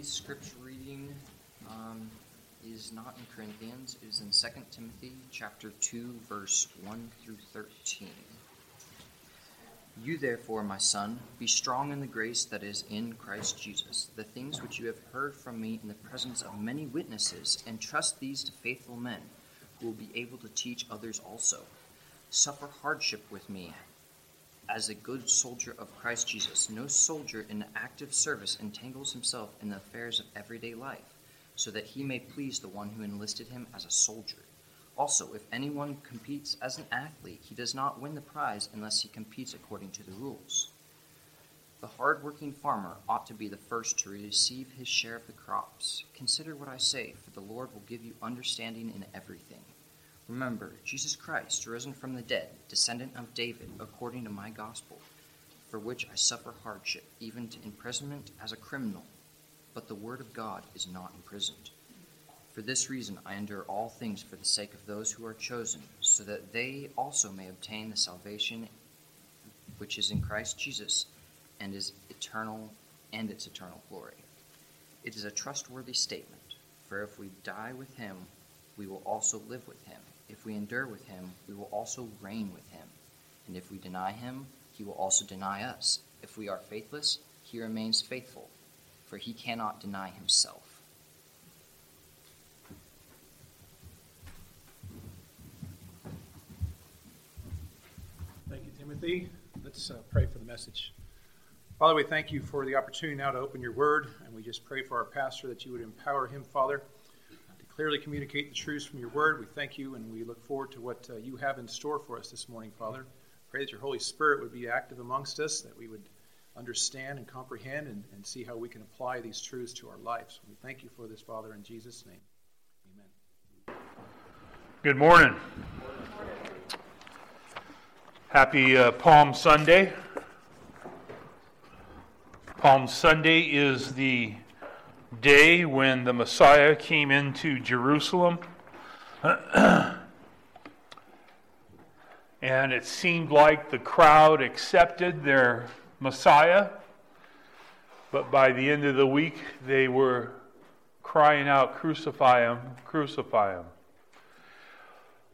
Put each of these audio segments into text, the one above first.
Today's scripture reading um, is not in Corinthians, it is in 2 Timothy chapter 2, verse 1 through 13. You therefore, my son, be strong in the grace that is in Christ Jesus. The things which you have heard from me in the presence of many witnesses, entrust these to faithful men, who will be able to teach others also. Suffer hardship with me as a good soldier of Christ Jesus. No soldier in active service entangles himself in the affairs of everyday life, so that he may please the one who enlisted him as a soldier. Also, if anyone competes as an athlete, he does not win the prize unless he competes according to the rules. The hard-working farmer ought to be the first to receive his share of the crops. Consider what I say, for the Lord will give you understanding in everything. Remember, Jesus Christ, risen from the dead, descendant of David, according to my gospel, for which I suffer hardship, even to imprisonment as a criminal. But the word of God is not imprisoned. For this reason I endure all things for the sake of those who are chosen, so that they also may obtain the salvation which is in Christ Jesus and is eternal and its eternal glory. It is a trustworthy statement, for if we die with him, we will also live with him. If we endure with him, we will also reign with him. And if we deny him, he will also deny us. If we are faithless, he remains faithful, for he cannot deny himself. Thank you, Timothy. Let's uh, pray for the message. Father, we thank you for the opportunity now to open your word, and we just pray for our pastor that you would empower him, Father clearly communicate the truths from your word. We thank you and we look forward to what uh, you have in store for us this morning, Father. Pray that your Holy Spirit would be active amongst us, that we would understand and comprehend and, and see how we can apply these truths to our lives. We thank you for this, Father, in Jesus' name. Amen. Good morning. Happy uh, Palm Sunday. Palm Sunday is the day when the Messiah came into Jerusalem. and it seemed like the crowd accepted their Messiah, but by the end of the week, they were crying out, Crucify him, crucify him.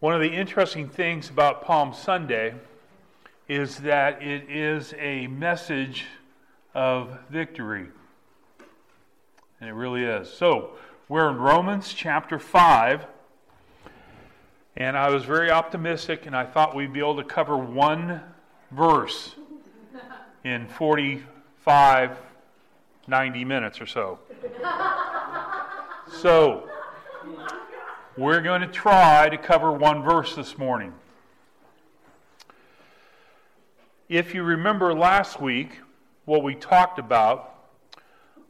One of the interesting things about Palm Sunday is that it is a message of victory. And it really is. So, we're in Romans chapter 5. And I was very optimistic, and I thought we'd be able to cover one verse in 45, 90 minutes or so. So, we're going to try to cover one verse this morning. If you remember last week, what we talked about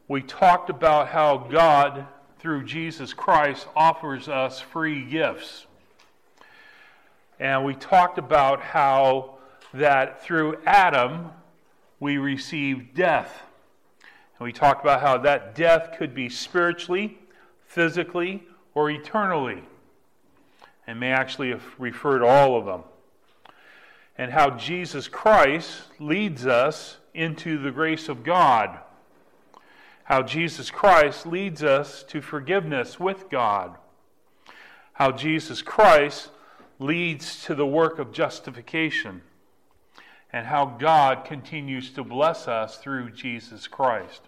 we talked about how God, through Jesus Christ, offers us free gifts. And we talked about how that through Adam we received death. And we talked about how that death could be spiritually, physically, or eternally. And may actually refer to all of them. And how Jesus Christ leads us into the grace of God how Jesus Christ leads us to forgiveness with God, how Jesus Christ leads to the work of justification, and how God continues to bless us through Jesus Christ.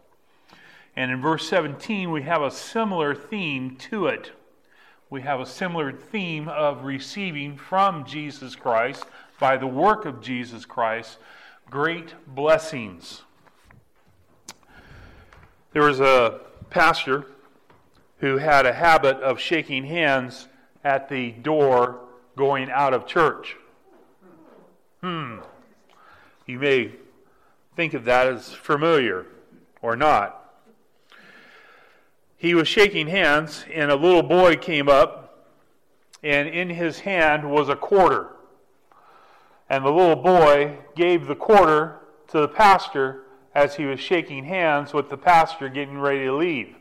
And in verse 17, we have a similar theme to it. We have a similar theme of receiving from Jesus Christ, by the work of Jesus Christ, great blessings. There was a pastor who had a habit of shaking hands at the door going out of church. Hmm. You may think of that as familiar or not. He was shaking hands, and a little boy came up, and in his hand was a quarter. And the little boy gave the quarter to the pastor as he was shaking hands with the pastor getting ready to leave.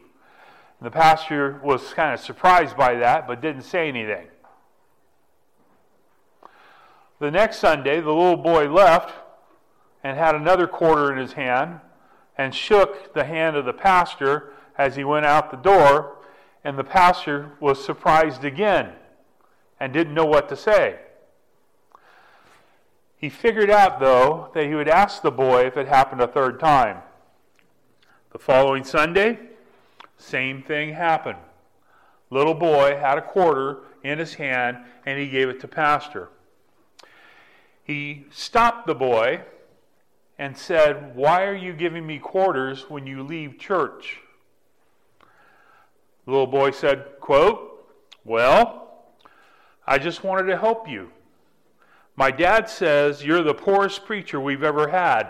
The pastor was kind of surprised by that, but didn't say anything. The next Sunday, the little boy left and had another quarter in his hand and shook the hand of the pastor as he went out the door, and the pastor was surprised again and didn't know what to say. He figured out, though, that he would ask the boy if it happened a third time. The following Sunday, same thing happened. Little boy had a quarter in his hand and he gave it to pastor. He stopped the boy and said, Why are you giving me quarters when you leave church? The little boy said, quote, Well, I just wanted to help you. My dad says you're the poorest preacher we've ever had.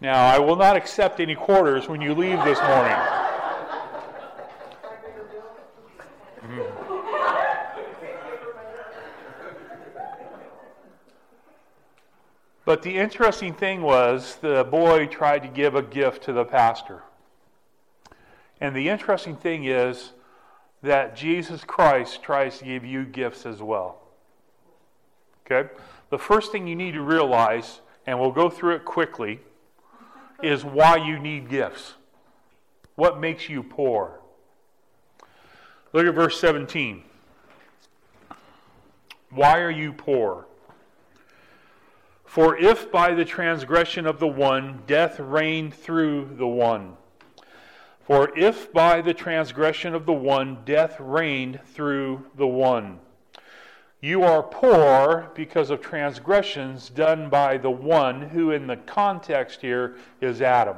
Now, I will not accept any quarters when you leave this morning. But the interesting thing was the boy tried to give a gift to the pastor. And the interesting thing is that Jesus Christ tries to give you gifts as well. Okay? The first thing you need to realize, and we'll go through it quickly, is why you need gifts. What makes you poor? Look at verse 17. Why are you poor? For if by the transgression of the one death reigned through the one, for if by the transgression of the one death reigned through the one, you are poor because of transgressions done by the one who, in the context here, is Adam.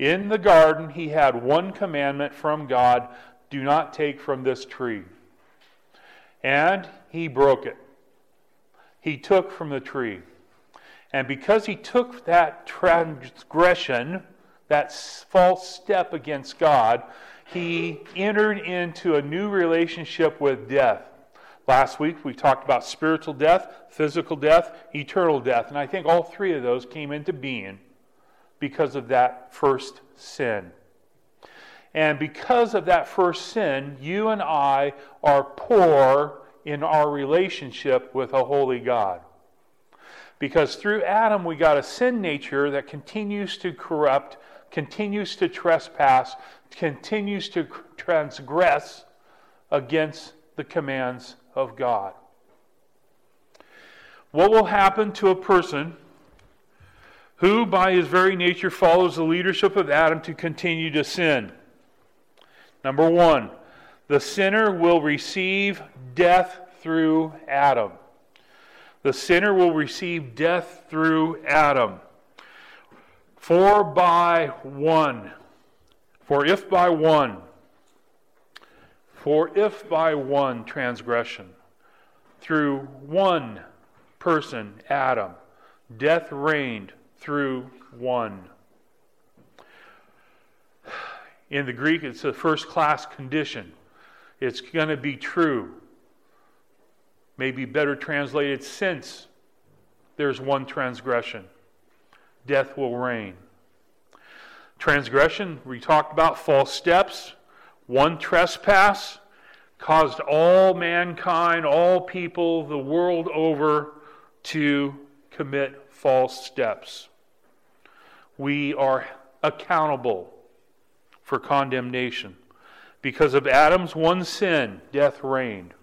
In the garden, he had one commandment from God do not take from this tree. And he broke it. He took from the tree. And because he took that transgression, that false step against God, he entered into a new relationship with death. Last week we talked about spiritual death, physical death, eternal death. And I think all three of those came into being because of that first sin. And because of that first sin, you and I are poor in our relationship with a holy God. Because through Adam, we got a sin nature that continues to corrupt, continues to trespass, continues to transgress against the commands of God. What will happen to a person who, by his very nature, follows the leadership of Adam to continue to sin? Number one, the sinner will receive death through Adam the sinner will receive death through Adam. For by one, for if by one, for if by one transgression, through one person, Adam, death reigned through one. In the Greek, it's a first class condition. It's going to be true may be better translated since there's one transgression, death will reign. Transgression, we talked about false steps, one trespass caused all mankind, all people, the world over to commit false steps. We are accountable for condemnation. Because of Adam's one sin, death reigned.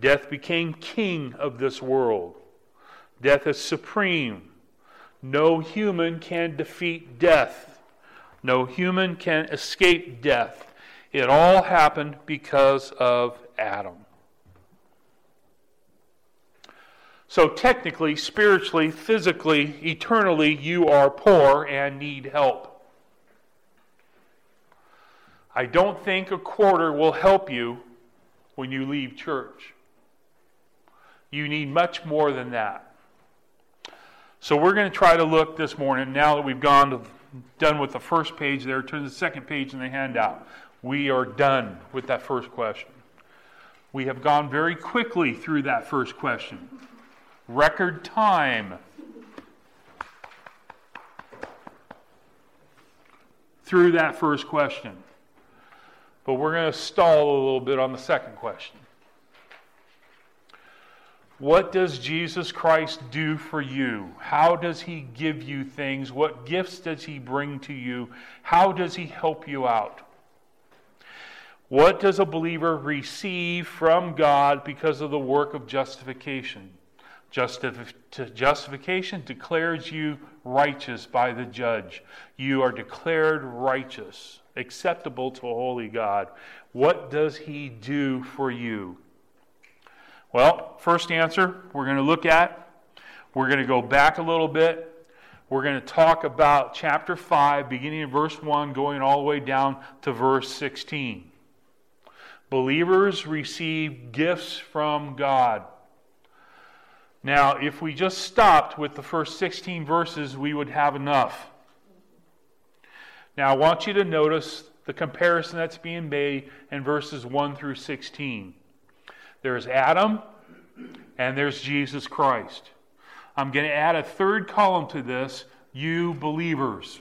Death became king of this world. Death is supreme. No human can defeat death. No human can escape death. It all happened because of Adam. So, technically, spiritually, physically, eternally, you are poor and need help. I don't think a quarter will help you when you leave church. You need much more than that. So we're going to try to look this morning, now that we've gone to, done with the first page there, turn to the second page in the handout. We are done with that first question. We have gone very quickly through that first question. Record time. Through that first question. But we're going to stall a little bit on the second question. What does Jesus Christ do for you? How does he give you things? What gifts does he bring to you? How does he help you out? What does a believer receive from God because of the work of justification? Justif- justification declares you righteous by the judge. You are declared righteous, acceptable to a holy God. What does he do for you? Well, first answer we're going to look at, we're going to go back a little bit. We're going to talk about chapter 5, beginning in verse 1, going all the way down to verse 16. Believers receive gifts from God. Now, if we just stopped with the first 16 verses, we would have enough. Now, I want you to notice the comparison that's being made in verses 1 through 16. There's Adam and there's Jesus Christ. I'm going to add a third column to this you believers,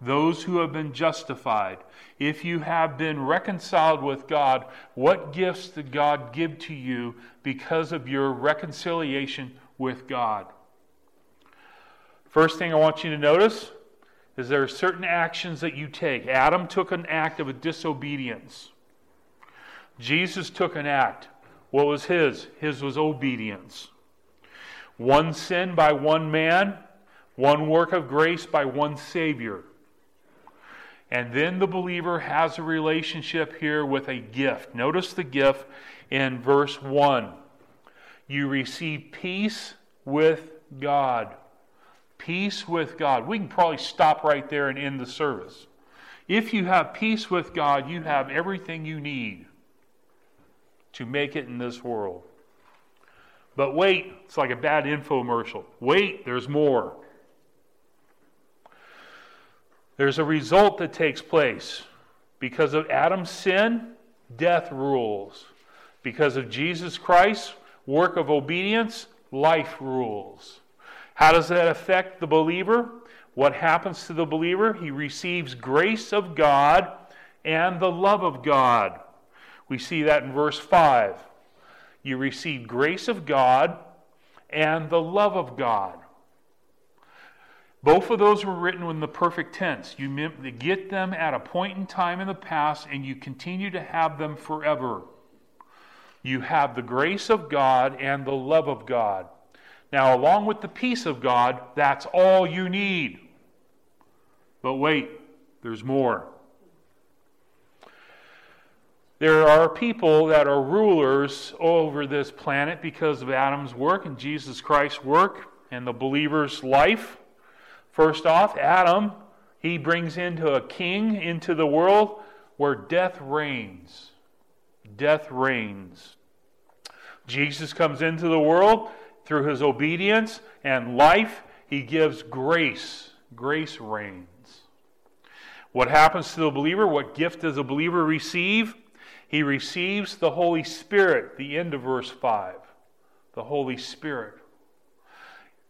those who have been justified. If you have been reconciled with God, what gifts did God give to you because of your reconciliation with God? First thing I want you to notice is there are certain actions that you take. Adam took an act of disobedience. Jesus took an act. What was his? His was obedience. One sin by one man, one work of grace by one Savior. And then the believer has a relationship here with a gift. Notice the gift in verse 1. You receive peace with God. Peace with God. We can probably stop right there and end the service. If you have peace with God, you have everything you need to make it in this world. But wait, it's like a bad infomercial. Wait, there's more. There's a result that takes place. Because of Adam's sin, death rules. Because of Jesus Christ's work of obedience, life rules. How does that affect the believer? What happens to the believer? He receives grace of God and the love of God. We see that in verse 5. You receive grace of God and the love of God. Both of those were written in the perfect tense. You get them at a point in time in the past, and you continue to have them forever. You have the grace of God and the love of God. Now, along with the peace of God, that's all you need. But wait, there's more. There are people that are rulers over this planet because of Adam's work and Jesus Christ's work and the believer's life. First off, Adam, he brings into a king into the world where death reigns. Death reigns. Jesus comes into the world through his obedience and life. He gives grace. Grace reigns. What happens to the believer? What gift does a believer receive? He receives the Holy Spirit, the end of verse 5. The Holy Spirit.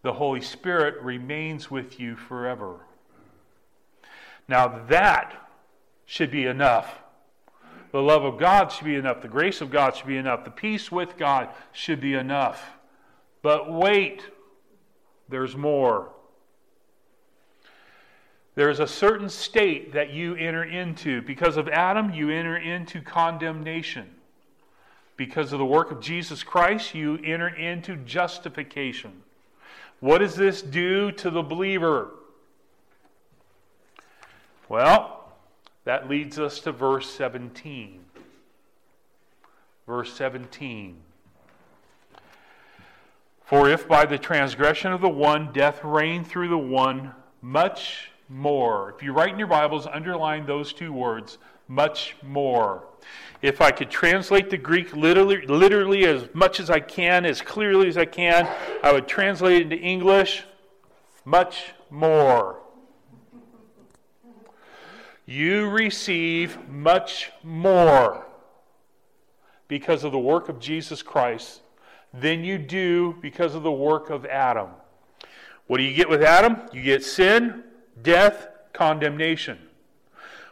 The Holy Spirit remains with you forever. Now that should be enough. The love of God should be enough. The grace of God should be enough. The peace with God should be enough. But wait, there's more. There is a certain state that you enter into. Because of Adam, you enter into condemnation. Because of the work of Jesus Christ, you enter into justification. What does this do to the believer? Well, that leads us to verse 17. Verse 17. For if by the transgression of the one death reigned through the one, much more. If you write in your Bibles, underline those two words, much more. If I could translate the Greek literally, literally as much as I can, as clearly as I can, I would translate it into English much more. You receive much more because of the work of Jesus Christ than you do because of the work of Adam. What do you get with Adam? You get sin, death, condemnation.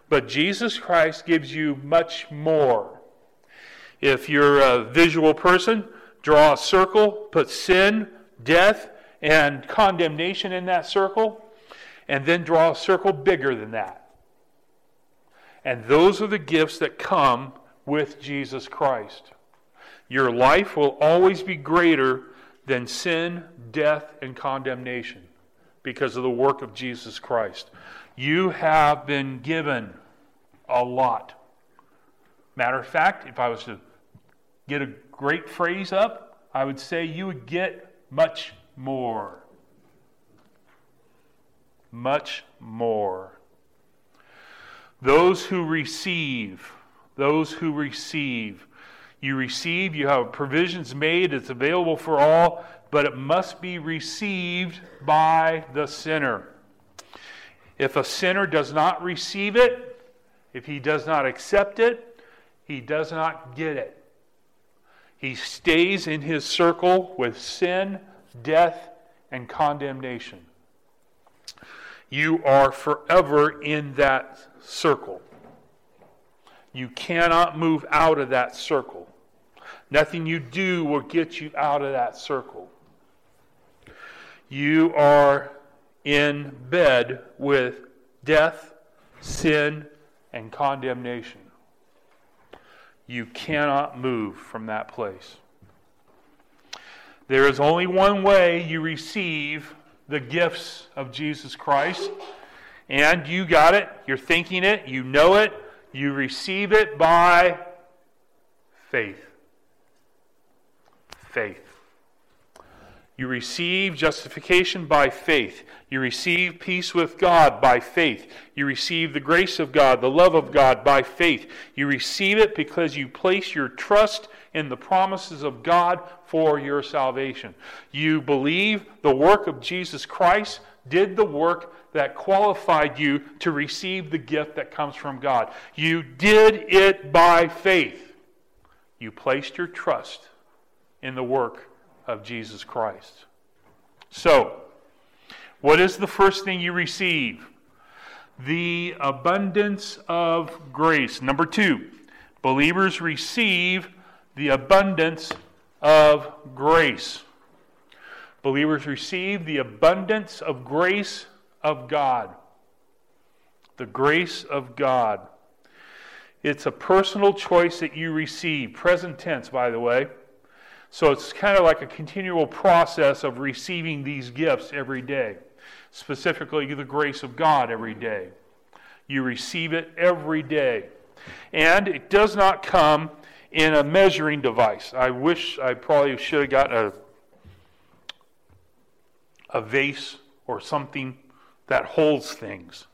But Jesus Christ gives you much more. If you're a visual person, draw a circle, put sin, death, and condemnation in that circle, and then draw a circle bigger than that. And those are the gifts that come with Jesus Christ. Your life will always be greater than sin, death, and condemnation because of the work of Jesus Christ. You have been given a lot. Matter of fact, if I was to get a great phrase up, I would say you would get much more. Much more. Those who receive, those who receive, you receive, you have provisions made, it's available for all, but it must be received by the sinner. If a sinner does not receive it, if he does not accept it, he does not get it. He stays in his circle with sin, death, and condemnation. You are forever in that circle. You cannot move out of that circle. Nothing you do will get you out of that circle. You are in bed with death, sin, and condemnation. You cannot move from that place. There is only one way you receive the gifts of Jesus Christ, and you got it, you're thinking it, you know it, you receive it by faith. Faith. You receive justification by faith. You receive peace with God by faith. You receive the grace of God, the love of God by faith. You receive it because you place your trust in the promises of God for your salvation. You believe the work of Jesus Christ did the work that qualified you to receive the gift that comes from God. You did it by faith. You placed your trust in the work of Jesus Christ. So, what is the first thing you receive? The abundance of grace. Number two, believers receive the abundance of grace. Believers receive the abundance of grace of God. The grace of God. It's a personal choice that you receive. Present tense, by the way. So it's kind of like a continual process of receiving these gifts every day, specifically the grace of God every day. You receive it every day. And it does not come in a measuring device. I wish I probably should have gotten a, a vase or something that holds things.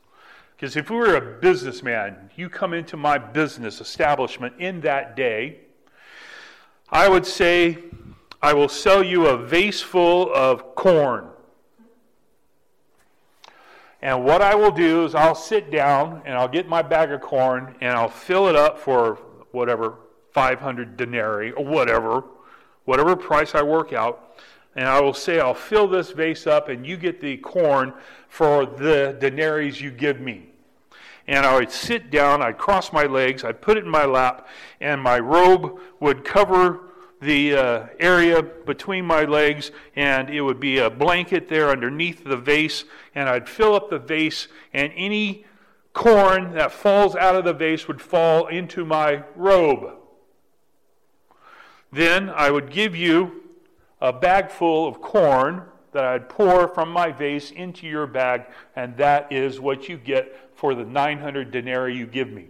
Because if we were a businessman, you come into my business establishment in that day, I would say, I will sell you a vase full of corn. And what I will do is I'll sit down and I'll get my bag of corn and I'll fill it up for whatever, 500 denarii or whatever, whatever price I work out. And I will say, I'll fill this vase up and you get the corn for the denarii you give me and I would sit down, I'd cross my legs, I'd put it in my lap, and my robe would cover the uh, area between my legs, and it would be a blanket there underneath the vase, and I'd fill up the vase, and any corn that falls out of the vase would fall into my robe. Then I would give you a bag full of corn that I'd pour from my vase into your bag, and that is what you get for the 900 denarii you give me.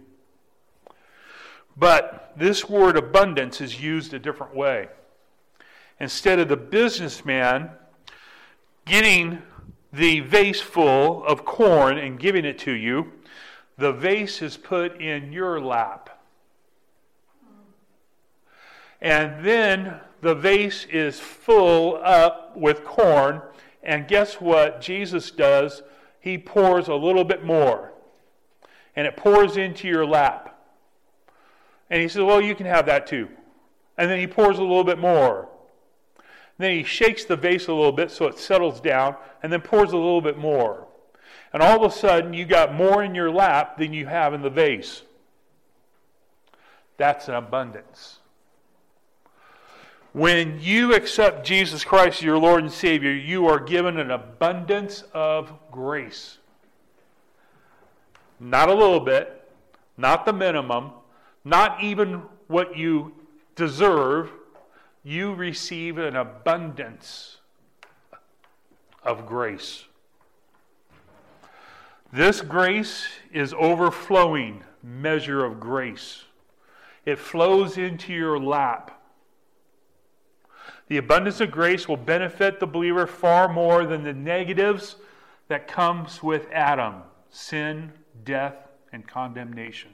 But this word abundance is used a different way. Instead of the businessman getting the vase full of corn and giving it to you, the vase is put in your lap. And then the vase is full up with corn. And guess what Jesus does? He pours a little bit more. And it pours into your lap. And he says, Well, you can have that too. And then he pours a little bit more. then he shakes the vase a little bit so it settles down, and then pours a little bit more. and all of a sudden you got more in your lap than you have in the vase. That's an abundance. When you accept Jesus Christ as your Lord and Savior, you are given an abundance of grace. Not a little bit, not the minimum, not even what you deserve. You receive an abundance of grace. This grace is overflowing measure of grace. It flows into your lap. The abundance of grace will benefit the believer far more than the negatives that comes with Adam, sin, death, and condemnation.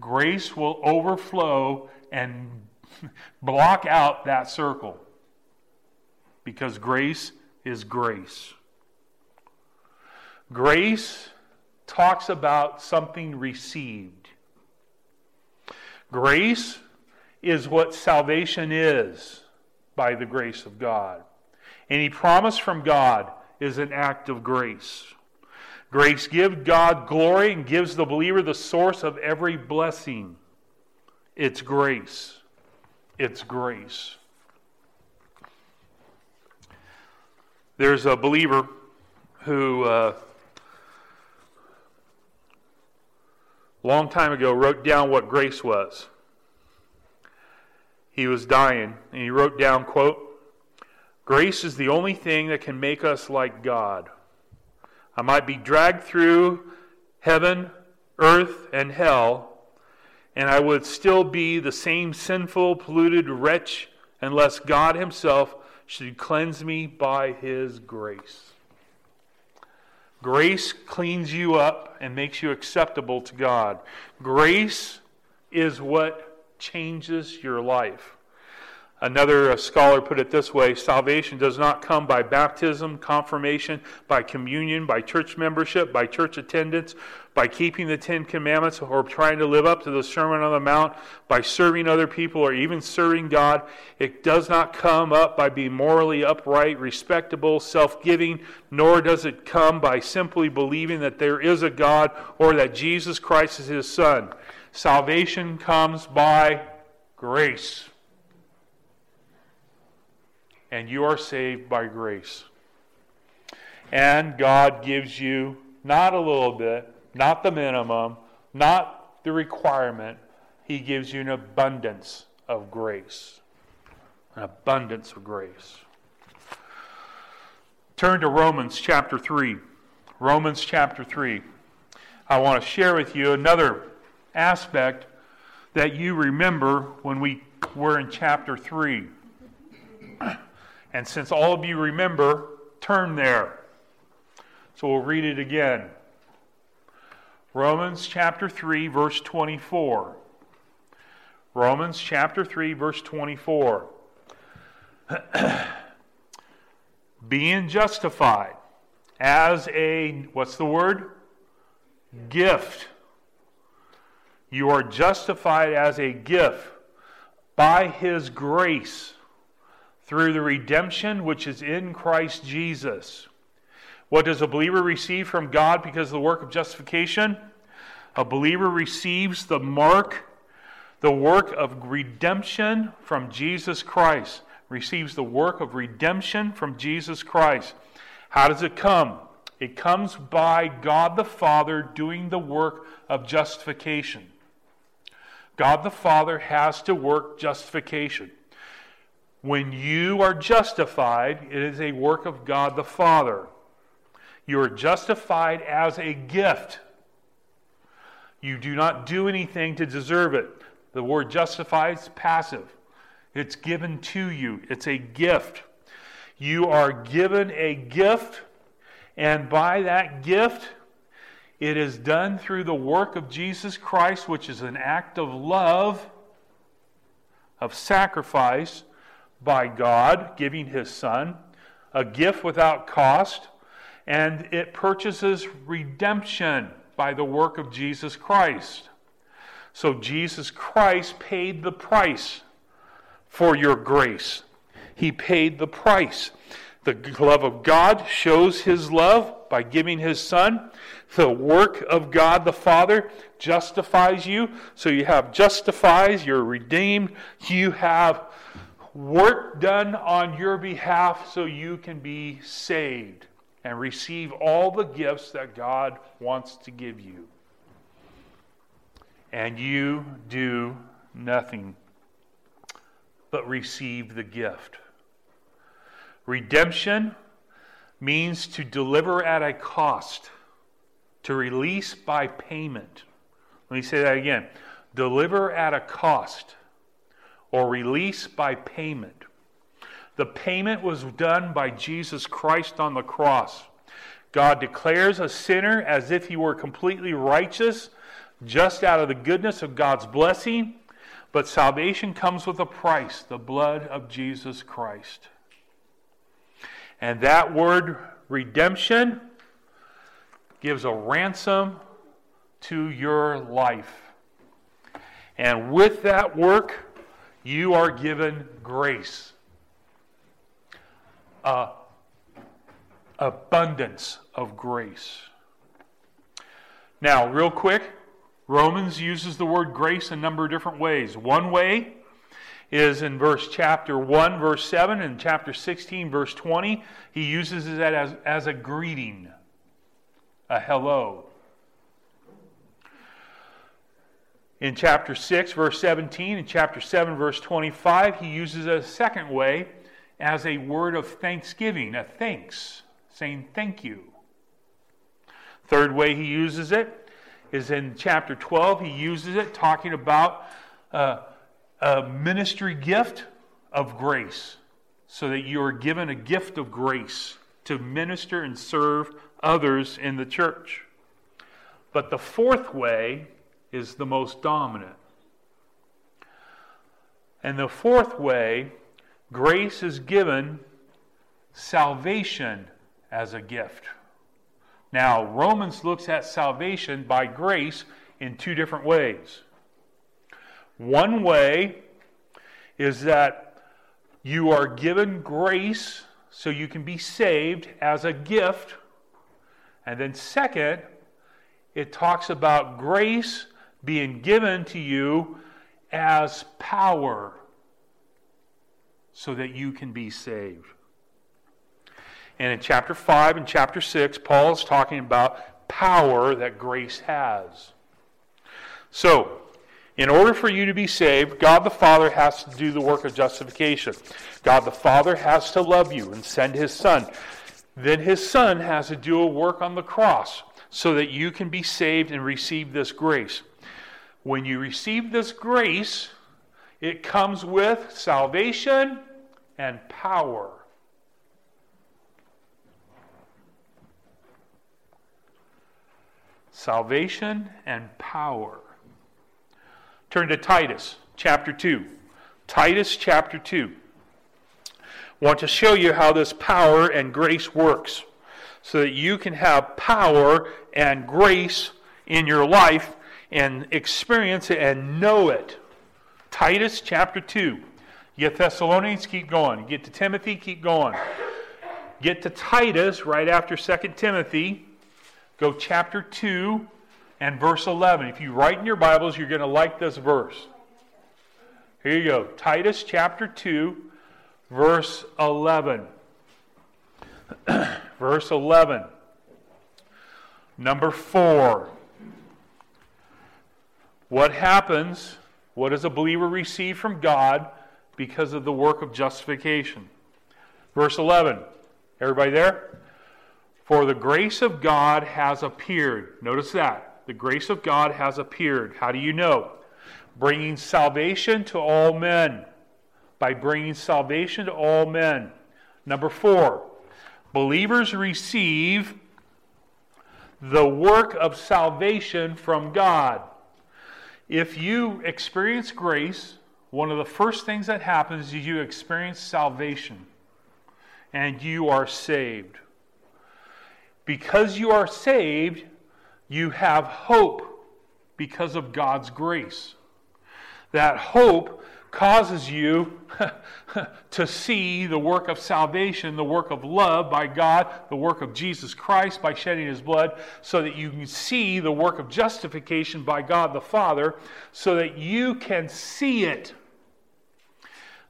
Grace will overflow and block out that circle because grace is grace. Grace talks about something received. Grace is what salvation is by the grace of God. Any promise from God is an act of grace. Grace gives God glory and gives the believer the source of every blessing. It's grace. It's grace. There's a believer who, uh, long time ago, wrote down what grace was he was dying, and he wrote down, quote, Grace is the only thing that can make us like God. I might be dragged through heaven, earth, and hell, and I would still be the same sinful, polluted wretch unless God Himself should cleanse me by His grace. Grace cleans you up and makes you acceptable to God. Grace is what changes your life. Another uh, scholar put it this way salvation does not come by baptism, confirmation, by communion, by church membership, by church attendance, by keeping the Ten Commandments, or trying to live up to the Sermon on the Mount, by serving other people, or even serving God. It does not come up by being morally upright, respectable, self giving, nor does it come by simply believing that there is a God or that Jesus Christ is his Son. Salvation comes by grace. And you are saved by grace. And God gives you not a little bit, not the minimum, not the requirement. He gives you an abundance of grace. An abundance of grace. Turn to Romans chapter 3. Romans chapter 3. I want to share with you another aspect that you remember when we were in chapter 3. And since all of you remember, turn there. So we'll read it again. Romans chapter 3, verse 24. Romans chapter 3, verse 24. Being justified as a, what's the word? Gift you are justified as a gift by His grace through the redemption which is in Christ Jesus. What does a believer receive from God because of the work of justification? A believer receives the mark, the work of redemption from Jesus Christ. Receives the work of redemption from Jesus Christ. How does it come? It comes by God the Father doing the work of justification. God the Father has to work justification. When you are justified, it is a work of God the Father. You are justified as a gift. You do not do anything to deserve it. The word justified is passive, it's given to you, it's a gift. You are given a gift, and by that gift, it is done through the work of Jesus Christ, which is an act of love, of sacrifice by God, giving His Son, a gift without cost, and it purchases redemption by the work of Jesus Christ. So Jesus Christ paid the price for your grace. He paid the price. The love of God shows his love by giving his son. The work of God the Father justifies you. So you have justifies, you're redeemed. You have work done on your behalf so you can be saved and receive all the gifts that God wants to give you. And you do nothing but receive the gift. Redemption means to deliver at a cost, to release by payment. Let me say that again deliver at a cost, or release by payment. The payment was done by Jesus Christ on the cross. God declares a sinner as if he were completely righteous, just out of the goodness of God's blessing. But salvation comes with a price the blood of Jesus Christ. And that word redemption gives a ransom to your life. And with that work, you are given grace. Uh, abundance of grace. Now, real quick, Romans uses the word grace a number of different ways. One way is in verse chapter 1, verse 7, and chapter 16, verse 20. He uses it as, as a greeting, a hello. In chapter 6, verse 17, and chapter 7, verse 25, he uses a second way as a word of thanksgiving, a thanks, saying thank you. Third way he uses it is in chapter 12, he uses it talking about. Uh, a ministry gift of grace, so that you are given a gift of grace to minister and serve others in the church. But the fourth way is the most dominant. And the fourth way, grace is given salvation as a gift. Now, Romans looks at salvation by grace in two different ways. One way is that you are given grace so you can be saved as a gift. And then, second, it talks about grace being given to you as power so that you can be saved. And in chapter 5 and chapter 6, Paul is talking about power that grace has. So, in order for you to be saved, God the Father has to do the work of justification. God the Father has to love you and send his Son. Then his Son has to do a work on the cross so that you can be saved and receive this grace. When you receive this grace, it comes with salvation and power. Salvation and power. Turn to Titus chapter 2. Titus chapter 2. I Want to show you how this power and grace works so that you can have power and grace in your life and experience it and know it. Titus chapter 2. You get Thessalonians, keep going. You get to Timothy, keep going. Get to Titus right after 2 Timothy. Go chapter 2, and verse 11. If you write in your Bibles, you're going to like this verse. Here you go Titus chapter 2, verse 11. verse 11. Number 4. What happens? What does a believer receive from God because of the work of justification? Verse 11. Everybody there? For the grace of God has appeared. Notice that the grace of God has appeared. How do you know? Bringing salvation to all men. By bringing salvation to all men. Number four, believers receive the work of salvation from God. If you experience grace, one of the first things that happens is you experience salvation and you are saved. Because you are saved, you have hope because of God's grace. That hope causes you to see the work of salvation, the work of love by God, the work of Jesus Christ by shedding his blood, so that you can see the work of justification by God the Father, so that you can see it.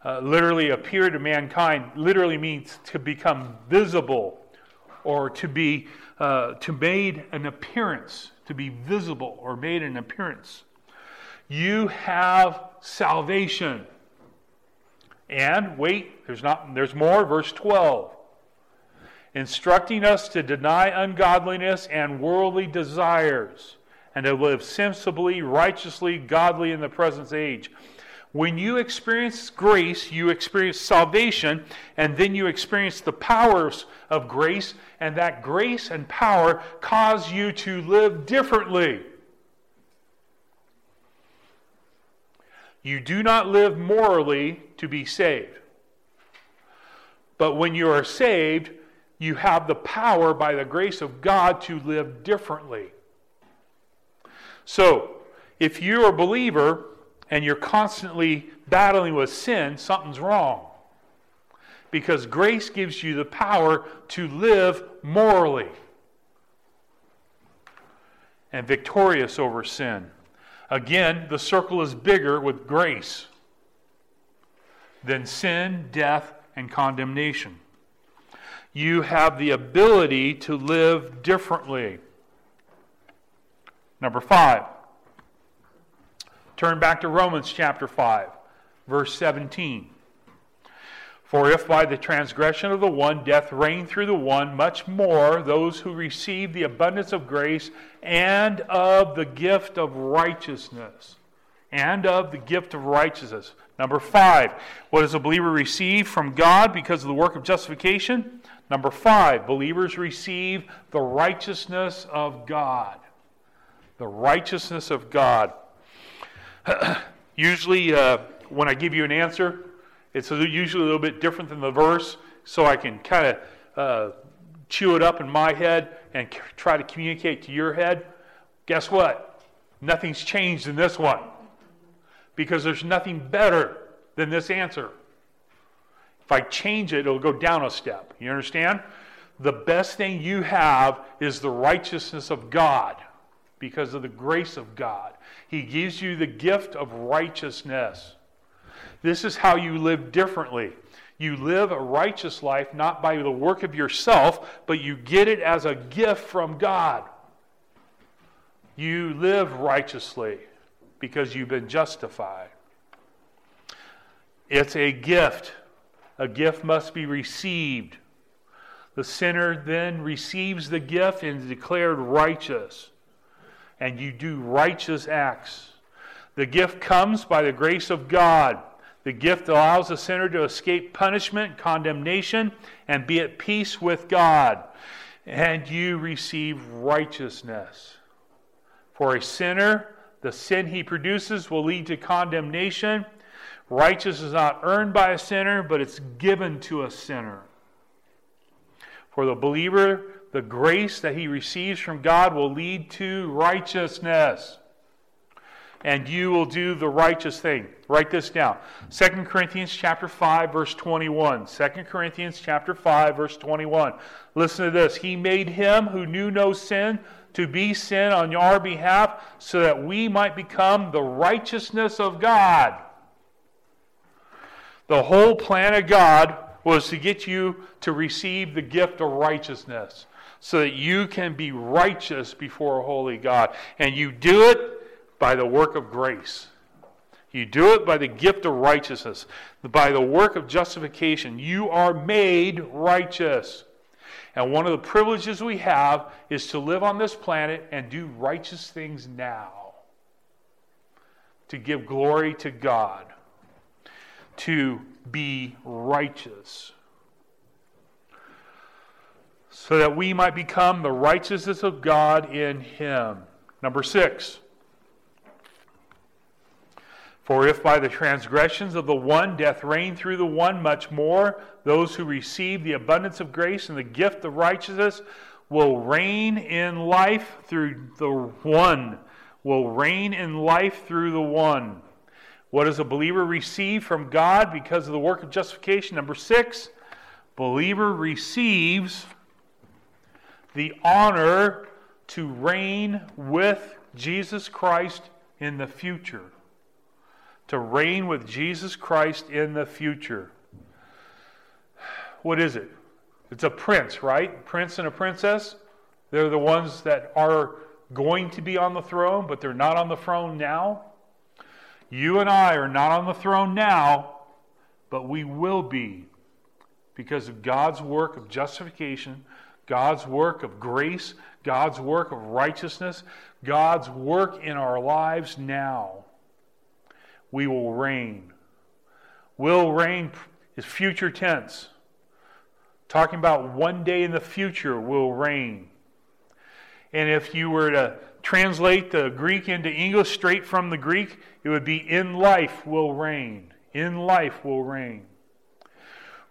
Uh, literally appear to mankind literally means to become visible or to be uh, to made an appearance to be visible or made an appearance you have salvation. And wait, there's not there's more, verse 12. Instructing us to deny ungodliness and worldly desires and to live sensibly, righteously, godly in the present age. When you experience grace, you experience salvation, and then you experience the powers of grace, and that grace and power cause you to live differently. You do not live morally to be saved. But when you are saved, you have the power by the grace of God to live differently. So, if you're a believer and you're constantly battling with sin, something's wrong. Because grace gives you the power to live morally and victorious over sin. Again, the circle is bigger with grace than sin, death, and condemnation. You have the ability to live differently. Number five, turn back to Romans chapter 5, verse 17. For if by the transgression of the one death reigned through the one, much more those who receive the abundance of grace and of the gift of righteousness. And of the gift of righteousness. Number five, what does a believer receive from God because of the work of justification? Number five, believers receive the righteousness of God. The righteousness of God. Usually, uh, when I give you an answer, it's usually a little bit different than the verse, so I can kind of uh, chew it up in my head and c- try to communicate to your head. Guess what? Nothing's changed in this one because there's nothing better than this answer. If I change it, it'll go down a step. You understand? The best thing you have is the righteousness of God because of the grace of God. He gives you the gift of righteousness. This is how you live differently. You live a righteous life not by the work of yourself, but you get it as a gift from God. You live righteously because you've been justified. It's a gift. A gift must be received. The sinner then receives the gift and is declared righteous. And you do righteous acts. The gift comes by the grace of God. The gift allows the sinner to escape punishment, condemnation, and be at peace with God. And you receive righteousness. For a sinner, the sin he produces will lead to condemnation. Righteousness is not earned by a sinner, but it's given to a sinner. For the believer, the grace that he receives from God will lead to righteousness and you will do the righteous thing. Write this down. 2 Corinthians chapter 5 verse 21. 2 Corinthians chapter 5 verse 21. Listen to this. He made him who knew no sin to be sin on our behalf so that we might become the righteousness of God. The whole plan of God was to get you to receive the gift of righteousness so that you can be righteous before a holy God. And you do it by the work of grace. You do it by the gift of righteousness, by the work of justification. You are made righteous. And one of the privileges we have is to live on this planet and do righteous things now. To give glory to God. To be righteous. So that we might become the righteousness of God in Him. Number six. For if by the transgressions of the one death reigned through the one, much more those who receive the abundance of grace and the gift of righteousness will reign in life through the one, will reign in life through the one, What does a believer receive from God because of the work of justification? Number six, believer receives the honor to reign with Jesus Christ in the future. To reign with Jesus Christ in the future. What is it? It's a prince, right? Prince and a princess. They're the ones that are going to be on the throne, but they're not on the throne now. You and I are not on the throne now, but we will be because of God's work of justification, God's work of grace, God's work of righteousness, God's work in our lives now. We will reign. Will reign is future tense. Talking about one day in the future will reign. And if you were to translate the Greek into English straight from the Greek, it would be in life will reign. In life will reign.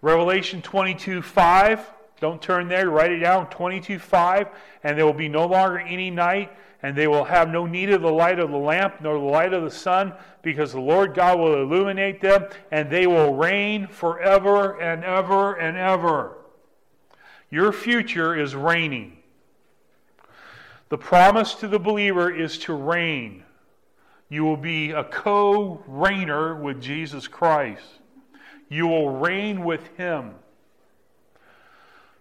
Revelation 22 5. Don't turn there, write it down 22 5. And there will be no longer any night, and they will have no need of the light of the lamp, nor the light of the sun, because the Lord God will illuminate them, and they will reign forever and ever and ever. Your future is reigning. The promise to the believer is to reign. You will be a co reigner with Jesus Christ. You will reign with him.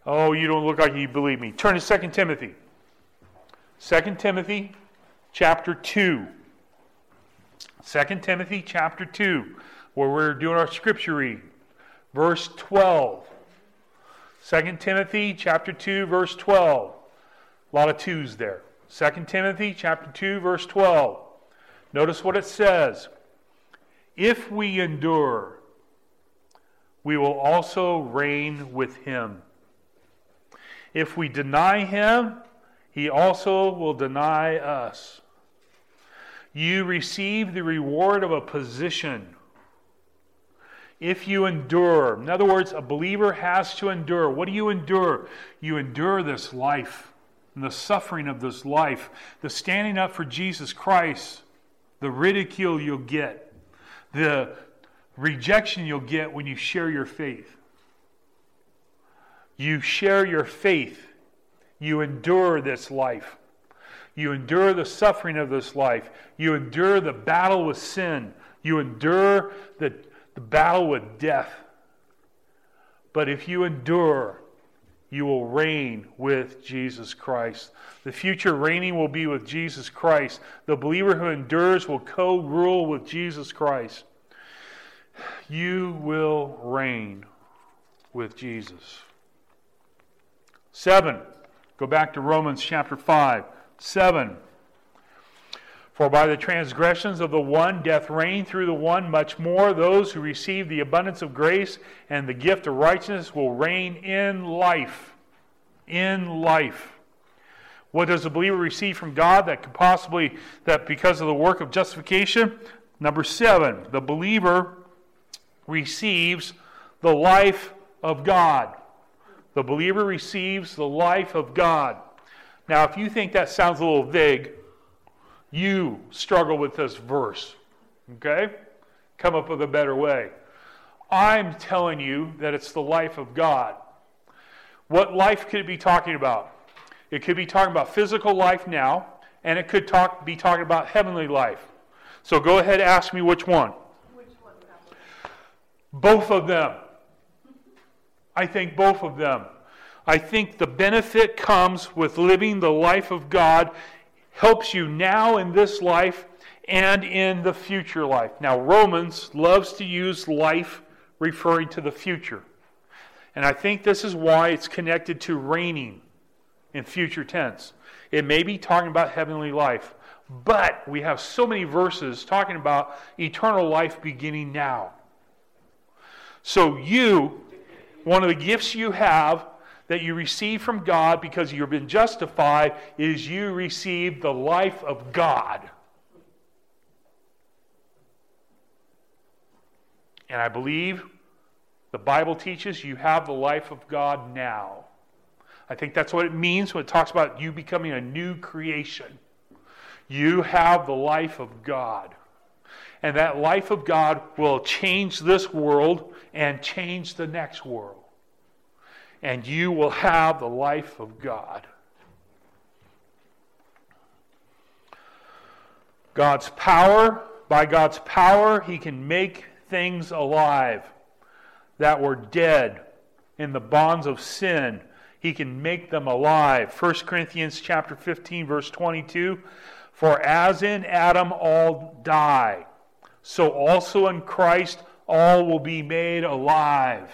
Oh, you don't look like you believe me. Turn to 2 Timothy. 2 Timothy chapter 2. 2 Timothy chapter 2, where we're doing our scripture read. Verse 12. 2 Timothy chapter 2, verse 12. A lot of twos there. 2 Timothy chapter 2 verse 12. Notice what it says. If we endure, we will also reign with him. If we deny him, he also will deny us. You receive the reward of a position. If you endure, in other words, a believer has to endure. What do you endure? You endure this life and the suffering of this life, the standing up for Jesus Christ, the ridicule you'll get, the rejection you'll get when you share your faith. You share your faith. You endure this life. You endure the suffering of this life. You endure the battle with sin. You endure the, the battle with death. But if you endure, you will reign with Jesus Christ. The future reigning will be with Jesus Christ. The believer who endures will co rule with Jesus Christ. You will reign with Jesus. Seven. Go back to Romans chapter 5. Seven. For by the transgressions of the one, death reigned through the one, much more those who receive the abundance of grace and the gift of righteousness will reign in life. In life. What does the believer receive from God that could possibly, that because of the work of justification? Number seven, the believer receives the life of God. The believer receives the life of God. Now, if you think that sounds a little vague, you struggle with this verse. Okay? Come up with a better way. I'm telling you that it's the life of God. What life could it be talking about? It could be talking about physical life now, and it could talk, be talking about heavenly life. So go ahead and ask me which one. Which one? Both of them. I think both of them. I think the benefit comes with living the life of God helps you now in this life and in the future life. Now, Romans loves to use life referring to the future. And I think this is why it's connected to reigning in future tense. It may be talking about heavenly life, but we have so many verses talking about eternal life beginning now. So, you, one of the gifts you have that you receive from God because you've been justified is you receive the life of God. And I believe the Bible teaches you have the life of God now. I think that's what it means when it talks about you becoming a new creation. You have the life of God. And that life of God will change this world and change the next world. And you will have the life of God. God's power, by God's power, He can make things alive that were dead in the bonds of sin. He can make them alive. 1 Corinthians chapter 15 verse 22, for as in Adam all die, so also in Christ all will be made alive.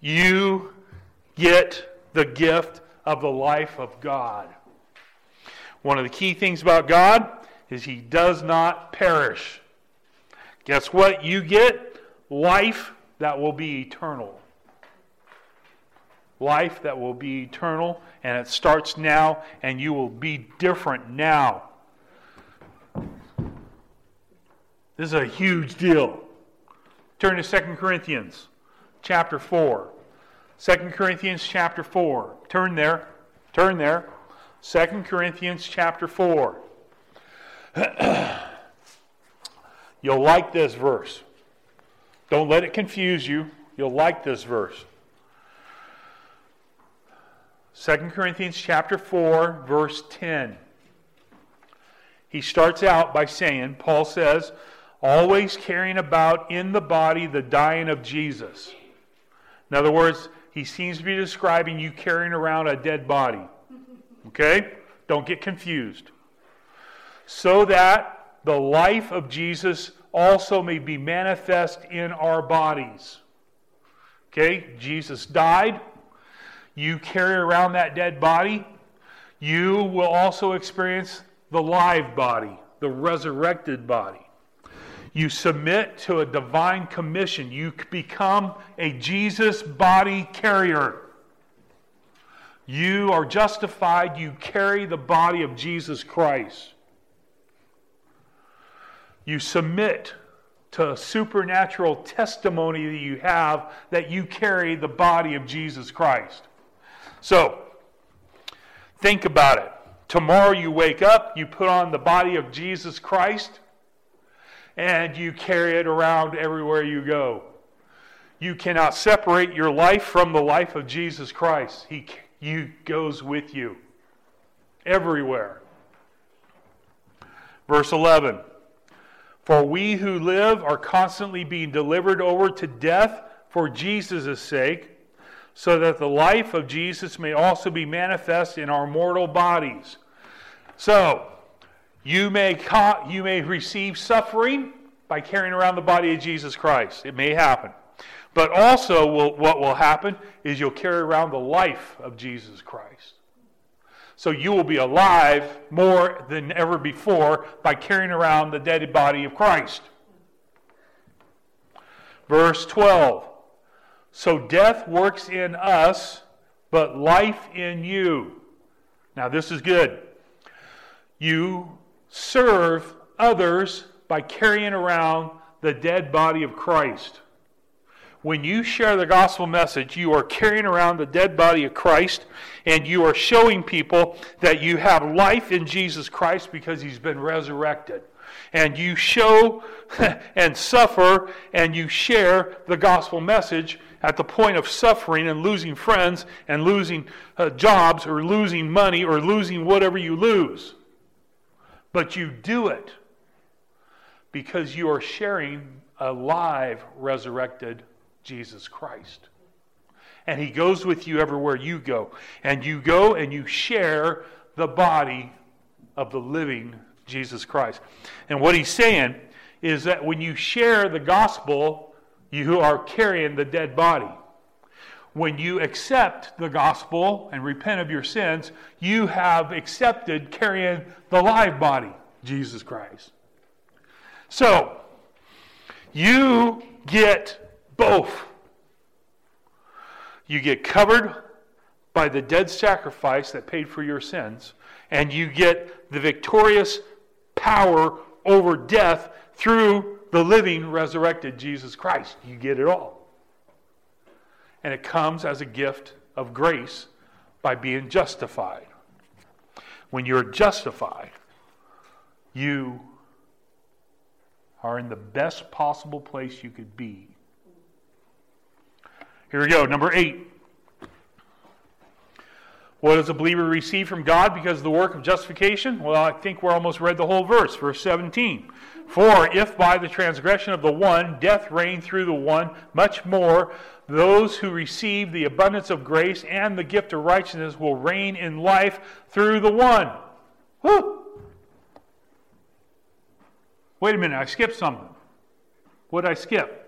You get the gift of the life of God. One of the key things about God is he does not perish. Guess what? You get life that will be eternal. Life that will be eternal, and it starts now, and you will be different now. This is a huge deal. Turn to 2 Corinthians chapter 4. 2 Corinthians chapter 4. Turn there. Turn there. 2 Corinthians chapter 4. You'll like this verse. Don't let it confuse you. You'll like this verse. 2 Corinthians chapter 4 verse 10. He starts out by saying, Paul says, always carrying about in the body the dying of Jesus. In other words, he seems to be describing you carrying around a dead body. Okay? Don't get confused. So that the life of Jesus also may be manifest in our bodies. Okay? Jesus died. You carry around that dead body. You will also experience the live body, the resurrected body. You submit to a divine commission. You become a Jesus body carrier. You are justified. You carry the body of Jesus Christ. You submit to supernatural testimony that you have that you carry the body of Jesus Christ. So, think about it. Tomorrow you wake up, you put on the body of Jesus Christ, and you carry it around everywhere you go. You cannot separate your life from the life of Jesus Christ. He he goes with you everywhere. Verse 11 For we who live are constantly being delivered over to death for Jesus' sake, so that the life of Jesus may also be manifest in our mortal bodies. So, you may, you may receive suffering by carrying around the body of Jesus Christ. It may happen. But also, will, what will happen is you'll carry around the life of Jesus Christ. So you will be alive more than ever before by carrying around the dead body of Christ. Verse 12 So death works in us, but life in you. Now, this is good. You serve others by carrying around the dead body of Christ. When you share the gospel message, you are carrying around the dead body of Christ and you are showing people that you have life in Jesus Christ because he's been resurrected. And you show and suffer and you share the gospel message at the point of suffering and losing friends and losing uh, jobs or losing money or losing whatever you lose. But you do it because you are sharing a live, resurrected Jesus Christ. And he goes with you everywhere you go. And you go and you share the body of the living Jesus Christ. And what he's saying is that when you share the gospel, you are carrying the dead body. When you accept the gospel and repent of your sins, you have accepted carrying the live body, Jesus Christ. So, you get both. You get covered by the dead sacrifice that paid for your sins, and you get the victorious power over death through the living, resurrected Jesus Christ. You get it all. And it comes as a gift of grace by being justified. When you're justified, you are in the best possible place you could be. Here we go. Number eight. What does a believer receive from God because of the work of justification? Well, I think we're almost read the whole verse, verse 17. For if by the transgression of the one death reigned through the one, much more those who receive the abundance of grace and the gift of righteousness will reign in life through the one. Whew. Wait a minute, I skipped something. What did I skip?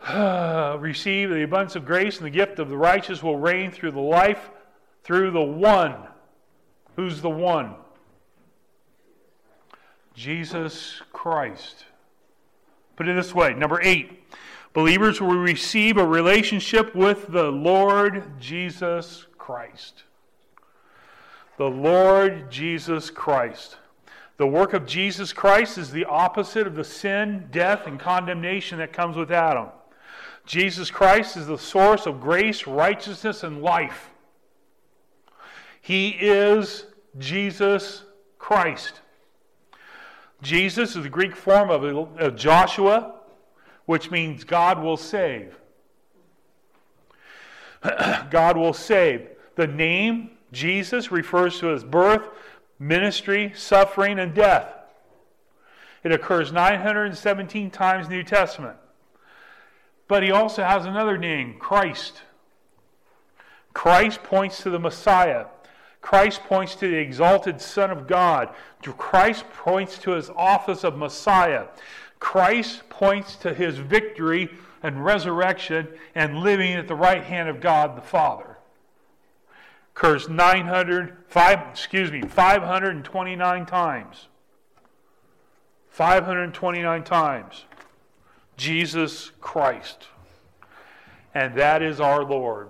receive the abundance of grace and the gift of the righteous will reign through the life through the one. Who's the one? Jesus Christ. Put it this way number eight believers will receive a relationship with the Lord Jesus Christ. The Lord Jesus Christ. The work of Jesus Christ is the opposite of the sin, death, and condemnation that comes with Adam. Jesus Christ is the source of grace, righteousness, and life. He is Jesus Christ. Jesus is the Greek form of uh, Joshua, which means God will save. God will save. The name Jesus refers to his birth, ministry, suffering, and death. It occurs 917 times in the New Testament. But he also has another name, Christ. Christ points to the Messiah. Christ points to the exalted Son of God. Christ points to his office of Messiah. Christ points to his victory and resurrection and living at the right hand of God the Father. Occurs 900, five, excuse me, 529 times. 529 times. Jesus Christ. And that is our Lord.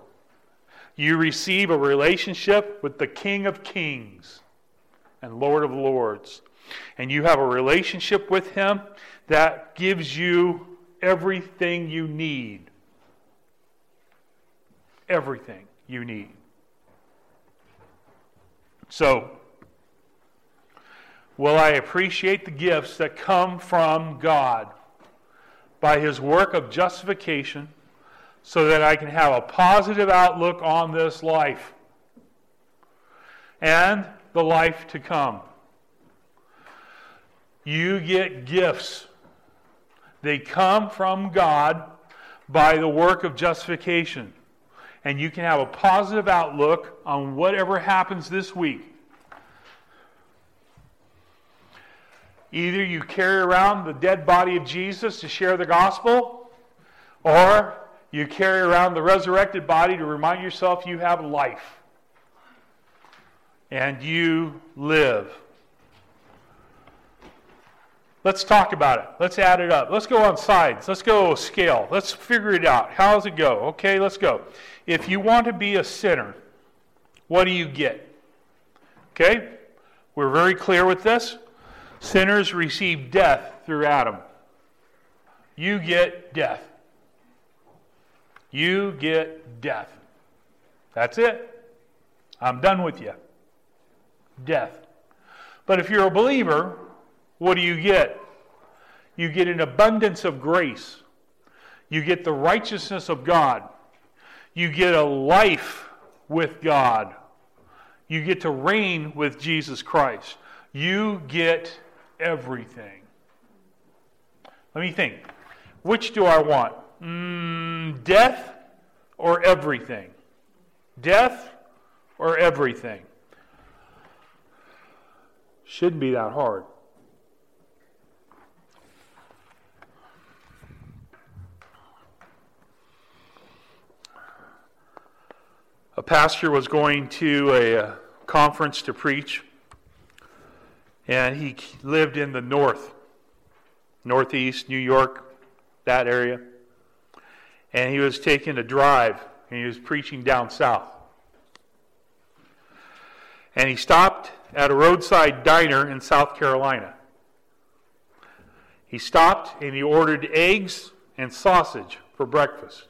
You receive a relationship with the King of Kings and Lord of Lords. And you have a relationship with Him that gives you everything you need. Everything you need. So, will I appreciate the gifts that come from God? By his work of justification so that I can have a positive outlook on this life and the life to come. You get gifts. They come from God by the work of justification. And you can have a positive outlook on whatever happens this week. Either you carry around the dead body of Jesus to share the gospel, or you carry around the resurrected body to remind yourself you have life. And you live. Let's talk about it. Let's add it up. Let's go on sides. Let's go scale. Let's figure it out. How does it go? Okay, let's go. If you want to be a sinner, what do you get? Okay? We're very clear with this. Sinners receive death through Adam. You get death. You get death. That's it. I'm done with you. Death. But if you're a believer, what do you get? You get an abundance of grace. You get the righteousness of God. You get a life with God. You get to reign with Jesus Christ. You get everything. Let me think. Which do I want? Mm, death or everything? Death or everything? Shouldn't be that hard. A pastor was going to a, a conference to preach and he lived in the north, northeast, New York, that area. And he was taking a drive, and he was preaching down south. And he stopped at a roadside diner in South Carolina. He stopped and he ordered eggs and sausage for breakfast.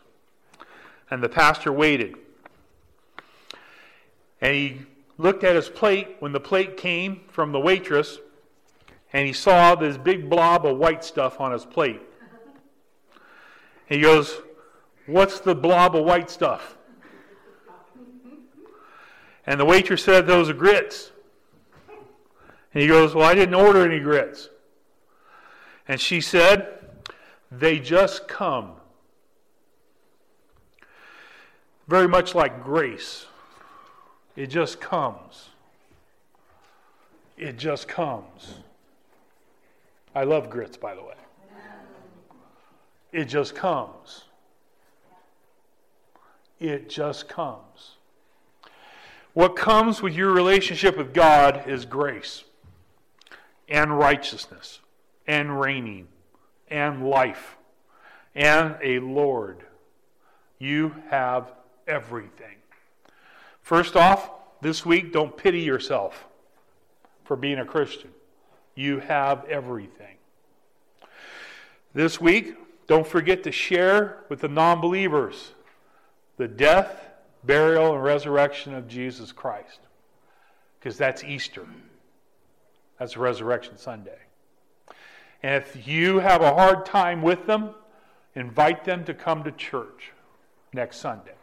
And the pastor waited. And he looked at his plate when the plate came from the waitress, and he saw this big blob of white stuff on his plate. He goes, What's the blob of white stuff? And the waitress said, Those are grits. And he goes, Well, I didn't order any grits. And she said, They just come. Very much like grace, it just comes. It just comes. I love grits, by the way. It just comes. It just comes. What comes with your relationship with God is grace and righteousness and reigning and life and a Lord. You have everything. First off, this week, don't pity yourself for being a Christian. You have everything. This week, don't forget to share with the non believers the death, burial, and resurrection of Jesus Christ. Because that's Easter. That's Resurrection Sunday. And if you have a hard time with them, invite them to come to church next Sunday.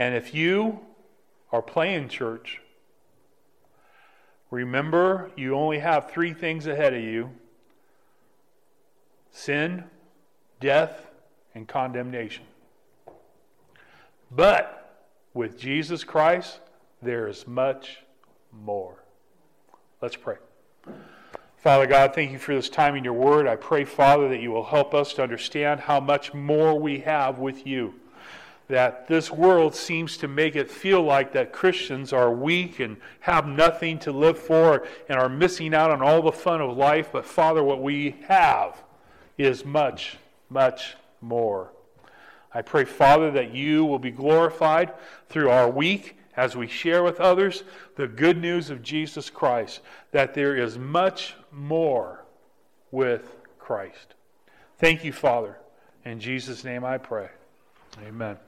And if you are playing church, remember you only have three things ahead of you sin, death, and condemnation. But with Jesus Christ, there is much more. Let's pray. Father God, thank you for this time in your word. I pray, Father, that you will help us to understand how much more we have with you. That this world seems to make it feel like that Christians are weak and have nothing to live for and are missing out on all the fun of life. But, Father, what we have is much, much more. I pray, Father, that you will be glorified through our week as we share with others the good news of Jesus Christ, that there is much more with Christ. Thank you, Father. In Jesus' name I pray. Amen.